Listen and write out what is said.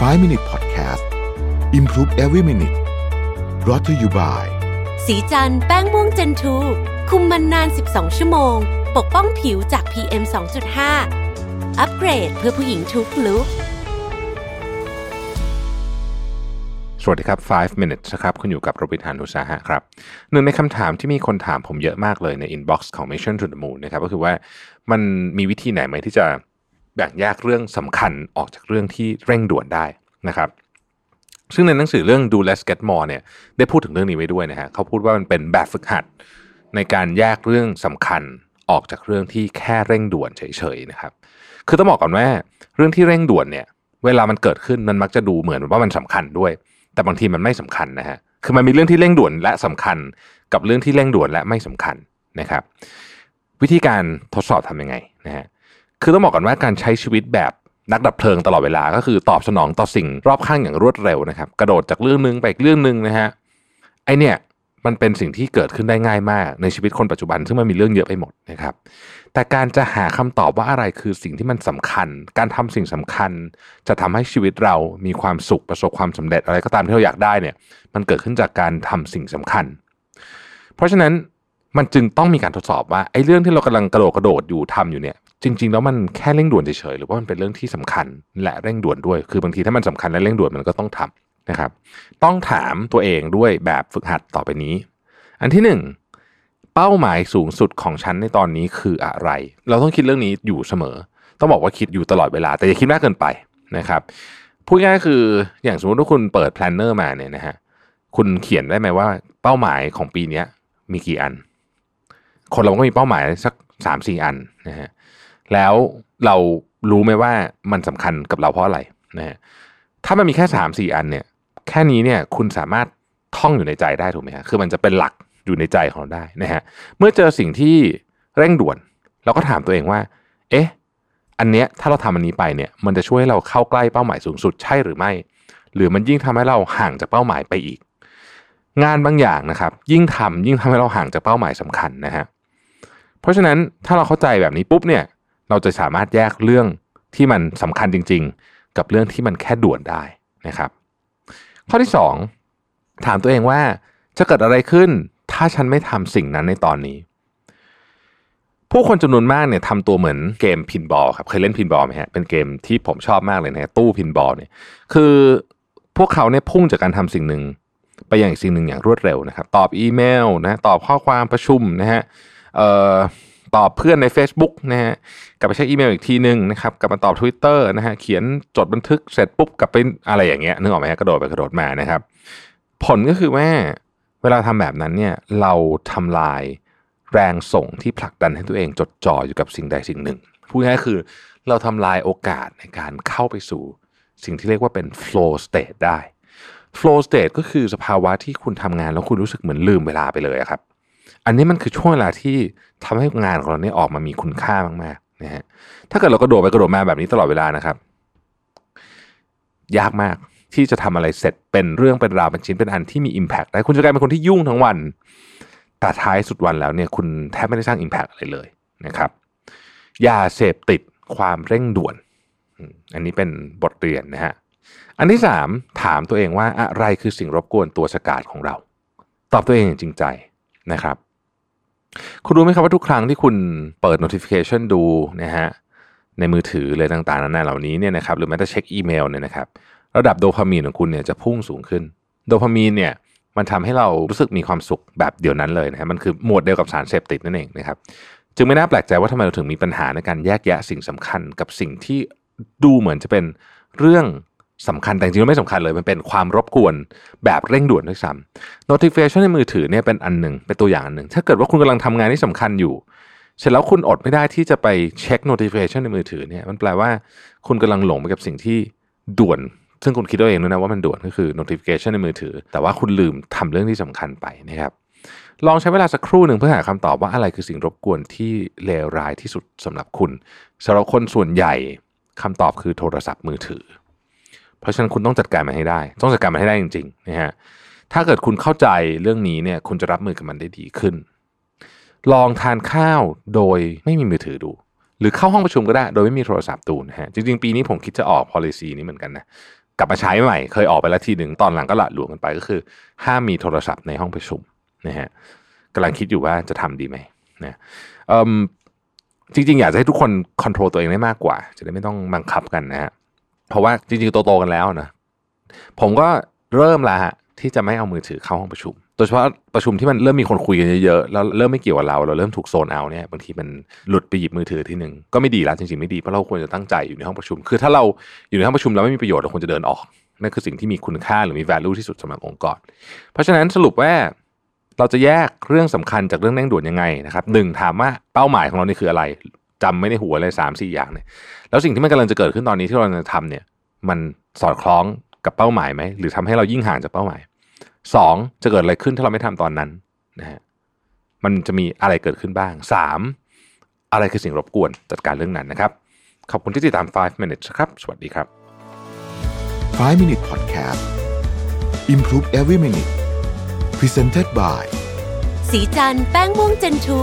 5 Minute Podcast Improve Every Minute brought to you by สีจันแป้งม่วงเจนทูคุมมันนาน 12 ชั่วโมง ปกป้องผิวจาก PM 2.5 อัปเกรดเพื่อผู้หญิงทุกลุกสวัสดีครับ 5 minutes นะครับ คุณอยู่กับโรบินฮานุสาหะครับ หนึ่งในคำถามที่มีคนถามผมเยอะมากเลยใน inbox ของ Mission to the Moon นะครับ ก็คือว่ามันมีวิธีไหนไหมที่จะ แบ่งแยกเรื่องสำคัญออกจากเรื่องที่เร่งด่วนได้นะครับ ซึ่งในหนังสือเรื่อง Do Less Get More เนี่ยได้พูดถึงเรื่องนี้ไว้ด้วยนะฮะเขาพูดว่ามันเป็นแบบฝึกหัด ในการแยกเรื่องสำคัญออกจากเรื่องที่แค่เร่งด่วนเฉยๆนะครับ คือต้องบอกก่อนว่าเรื่องที่เร่งด่วนเนี่ย เวลามันเกิดขึ้นมันมักจะดูเหมือนว่ามันสำคัญด้วย แต่บางทีมันไม่สำคัญนะฮะ คือมันมีเรื่องที่เร่งด่วนและสำคัญ กับเรื่องที่เร่งด่วนและไม่สำคัญนะครับ วิธีการทดสอบทำยังไงนะฮะ คือต้องบอกก่อนว่าการใช้ชีวิตแบบนักดับเพลิงตลอดเวลาก็คือตอบสนองต่อสิ่งรอบข้างอย่างรวดเร็วนะครับ กระโดดจากเรื่องหนึงไปอีกเรื่องหนึ่งนะฮะไอเนี่ยมันเป็นสิ่งที่เกิดขึ้นได้ง่ายมากในชีวิตคนปัจจุบัน ซึ่งมันมีเรื่องเยอะไปหมดนะครับ แต่การจะหาคำตอบว่าอะไรคือสิ่งที่มันสำคัญ การทำสิ่งสำคัญ จะทำให้ชีวิตเรามีความสุขประสบความสำเร็จอะไรก็ตามที่เราอยากได้เนี่ย มันเกิดขึ้นจากการทำสิ่งสำคัญ เพราะฉะนั้น มันจึงต้องมีการทดสอบว่าไอ้เรื่องที่เรากำลังกระโดดกระโดดอยู่ทำอยู่เนี่ยจริง ๆ แล้วมันแค่เร่งด่วนเฉยๆหรือว่ามันเป็นเรื่องที่สำคัญและเร่งด่วนด้วย คือบางทีถ้ามันสำคัญและเร่งด่วนมันก็ต้องทำนะครับ ต้องถามตัวเองด้วยแบบฝึกหัดต่อไปนี้ อันที่หนึ่งเป้าหมายสูงสุดของฉันในตอนนี้คืออะไร เราต้องคิดเรื่องนี้อยู่เสมอ ต้องบอกว่าคิดอยู่ตลอดเวลา แต่อย่าคิดมากเกินไปนะครับพูดง่ายคืออย่างสมมติว่าคุณเปิด planner มาเนี่ยนะฮะคุณเขียนได้ไหมว่าเป้าหมายของปีนี้มีกี่อัน คนเราก็มีเป้าหมายสักสามสี่อันนะฮะแล้วเรารู้ไหมว่ามันสำคัญกับเราเพราะอะไรนะฮะถ้ามันมีแค่สามสี่อันเนี่ย แค่นี้เนี่ยคุณสามารถท่องอยู่ในใจได้ถูกไหมฮะคือมันจะเป็นหลักอยู่ในใจของเราได้นะฮะเมื่อเจอสิ่งที่เร่งด่วน เราก็ถามตัวเองว่า เอ๊ะอันเนี้ยถ้าเราทำอันนี้ไปเนี่ย มันจะช่วยให้เราเข้าใกล้เป้าหมายสูงสุดใช่หรือไม่ หรือมันยิ่งทำให้เราห่างจากเป้าหมายไปอีก งานบางอย่างนะครับ ยิ่งทำยิ่งทำให้เราห่างจากเป้าหมายสำคัญนะฮะ เพราะฉะนั้นถ้าเราเข้าใจแบบนี้ปุ๊บเนี่ย เราจะสามารถแยกเรื่องที่มันสำคัญจริง ๆ กับเรื่องที่มันแค่ด่วนได้นะครับ ข้อที่สองถามตัวเองว่าจะเกิดอะไรขึ้น ถ้าฉันไม่ทำสิ่งนั้นในตอนนี้ ผู้คนจำนวนมากเนี่ยทำตัวเหมือนเกม pinball ครับเคยเล่น pinball ไหมฮะเป็นเกมที่ผมชอบมากเลยนะฮะตู้ pinball เนี่ยคือพวกเขาเนี่ยพุ่งจากการทำสิ่งหนึ่งไปอย่างอีกสิ่งหนึ่งอย่างรวดเร็วนะครับ ตอบอีเมลนะตอบข้อความประชุมนะฮะ เอ่อตอบเพื่อนใน Facebook นะฮะกลับไปเช็คอีเมลอีกทีหนึ่งนะครับกลับมาตอบ Twitter นะฮะเขียนจดบันทึกเสร็จปุ๊บกลับไปอะไรอย่างเงี้ยนึกออกไหมฮะกระโดดไปกระโดดมานะครับ ผลก็คือว่าเวลาทำแบบนั้นเนี่ยเราทำลายแรงส่งที่ผลักดันให้ตัวเองจดจ่ออยู่กับสิ่งใดสิ่งหนึ่งพูดง่ายๆคือเราทำลายโอกาสในการเข้าไปสู่สิ่งที่เรียกว่าเป็น flow state ได้ flow state ก็คือสภาวะที่คุณทำงานแล้วคุณรู้สึกเหมือนลืมเวลาไปเลยครับ อันนี้มันคือช่วงเวลาที่ทำให้งานของเราเนี่ยออกมามีคุณค่ามากๆนะฮะถ้าเกิดเรากระโดดไปกระโดดมาแบบนี้ตลอดเวลานะครับ ยากมากที่จะทำอะไรเสร็จเป็นเรื่องเป็นราวเป็นชิ้นเป็นอันที่มี Impact ได้คุณจะกลายเป็นคนที่ยุ่งทั้งวัน แต่ท้ายสุดวันแล้วเนี่ยคุณแทบไม่ได้สร้าง Impact อะไรเลยนะครับ อย่าเสพติดความเร่งด่วน อันนี้เป็นบทเรียนนะฮะอันที่สามถามตัวเองว่าอะไรคือสิ่งรบกวนตัวสกาดของเรา ตอบตัวเองอย่างจริงใจ นะครับ คุณรู้ไหมครับว่าทุกครั้งที่คุณเปิด notification ดูนะฮะในมือถือเลยต่างๆนานาเหล่านี้เนี่ยนะครับหรือแม้แต่เช็คอีเมลเนี่ยนะครับระดับโดพามีนของคุณเนี่ยจะพุ่งสูงขึ้น โดพามีนเนี่ยมันทำให้เรารู้สึกมีความสุขแบบเดียวนั้นเลยนะฮะมันคือหมวดเดียวกับสารเสพติดนั่นเองนะครับจึงไม่น่าแปลกใจว่าทำไมเราถึงมีปัญหาในการแยกแยะสิ่งสำคัญกับสิ่งที่ดูเหมือนจะเป็นเรื่อง สำคัญแต่จริงๆไม่สำคัญเลย มันเป็นความรบกวนแบบเร่งด่วนด้วยซ้ำ notification ในมือถือเนี่ยเป็นอันหนึ่งเป็นตัวอย่างอันหนึ่งถ้าเกิดว่าคุณกำลังทำงานที่สำคัญอยู่ เสร็จแล้วคุณอดไม่ได้ที่จะไปเช็ค notification ในมือถือเนี่ยมันแปลว่าคุณกำลังหลงไปกับสิ่งที่ด่วน ซึ่งคุณคิดเอาเองด้วยนะว่ามันด่วนก็คือ notification ในมือถือ แต่ว่าคุณลืมทำเรื่องที่สำคัญไปนะครับลองใช้เวลาสักครู่หนึ่งเพื่อหาคำตอบว่าอะไรคือสิ่งรบกวนที่เลวร้ายที่สุดสำหรับคุณสำหรับคนส่วนใหญ่คำตอบคือโทรศัพท์มือถือ เพราะฉะนั้นคุณต้องจัดการมันให้ได้ ต้องจัดการมันให้ได้จริงๆนะฮะถ้าเกิดคุณเข้าใจเรื่องนี้เนี่ยคุณจะรับมือกับมันได้ดีขึ้น ลองทานข้าวโดยไม่มีมือถือดู หรือเข้าห้องประชุมก็ได้ โดยไม่มีโทรศัพท์ดูนะฮะจริงๆ ปีนี้ผมคิดจะออก policy นี้เหมือนกันนะกลับมาใช้ใหม่เคยออกไปแล้วทีหนึ่งตอนหลังก็ละหลวมกันไปก็คือ ห้ามมีโทรศัพท์ในห้องประชุมนะฮะกำลังคิดอยู่ว่าจะทำดีไหมนะจริงๆ อยากจะให้ทุกคนคอนโทรลตัวเองได้มากกว่า จะได้ไม่ต้องบังคับกันนะฮะ เพราะว่าจริงๆโตๆกันแล้วนะผมก็เริ่มแล้วฮะที่จะไม่เอามือถือเข้าห้องประชุม โดยเฉพาะประชุมที่มันเริ่มมีคนคุยกันเยอะๆ แล้วเริ่มไม่เกี่ยวกับเรา เราเริ่มถูกโซนเอาเนี่ย บางทีมันหลุดไปหยิบมือถือทีหนึ่งก็ไม่ดีแล้วจริงๆไม่ดี เพราะเราควรจะตั้งใจอยู่ในห้องประชุม คือถ้าเราอยู่ในห้องประชุมแล้วไม่มีประโยชน์เราควรจะเดินออก นั่นคือสิ่งที่มีคุณค่าหรือมี value ที่สุดสำหรับองค์กร เพราะฉะนั้นสรุปว่าเราจะแยกเรื่องสำคัญจากเรื่องเร่งด่วนยังไงนะครับหนึ่งถามว่าเป้าหมายของเรานี่คืออะไร จำไม่ในหัวเลยสามสี่อย่างเนี่ยแล้วสิ่งที่มันกำลังจะเกิดขึ้นตอนนี้ที่เราจะทำเนี่ย มันสอดคล้องกับเป้าหมายไหมหรือทำให้เรายิ่งห่างจากเป้าหมายสองจะเกิดอะไรขึ้นถ้าเราไม่ทำตอนนั้นนะฮะมันจะมีอะไรเกิดขึ้นบ้างสามอะไรคือสิ่งรบกวนจัดการเรื่องนั้นนะครับ ขอบคุณที่ติดตาม 5 minutes ครับ สวัสดีครับ 5 minute podcast improve every minute presented by สีจันแป้งม่วงเจนทู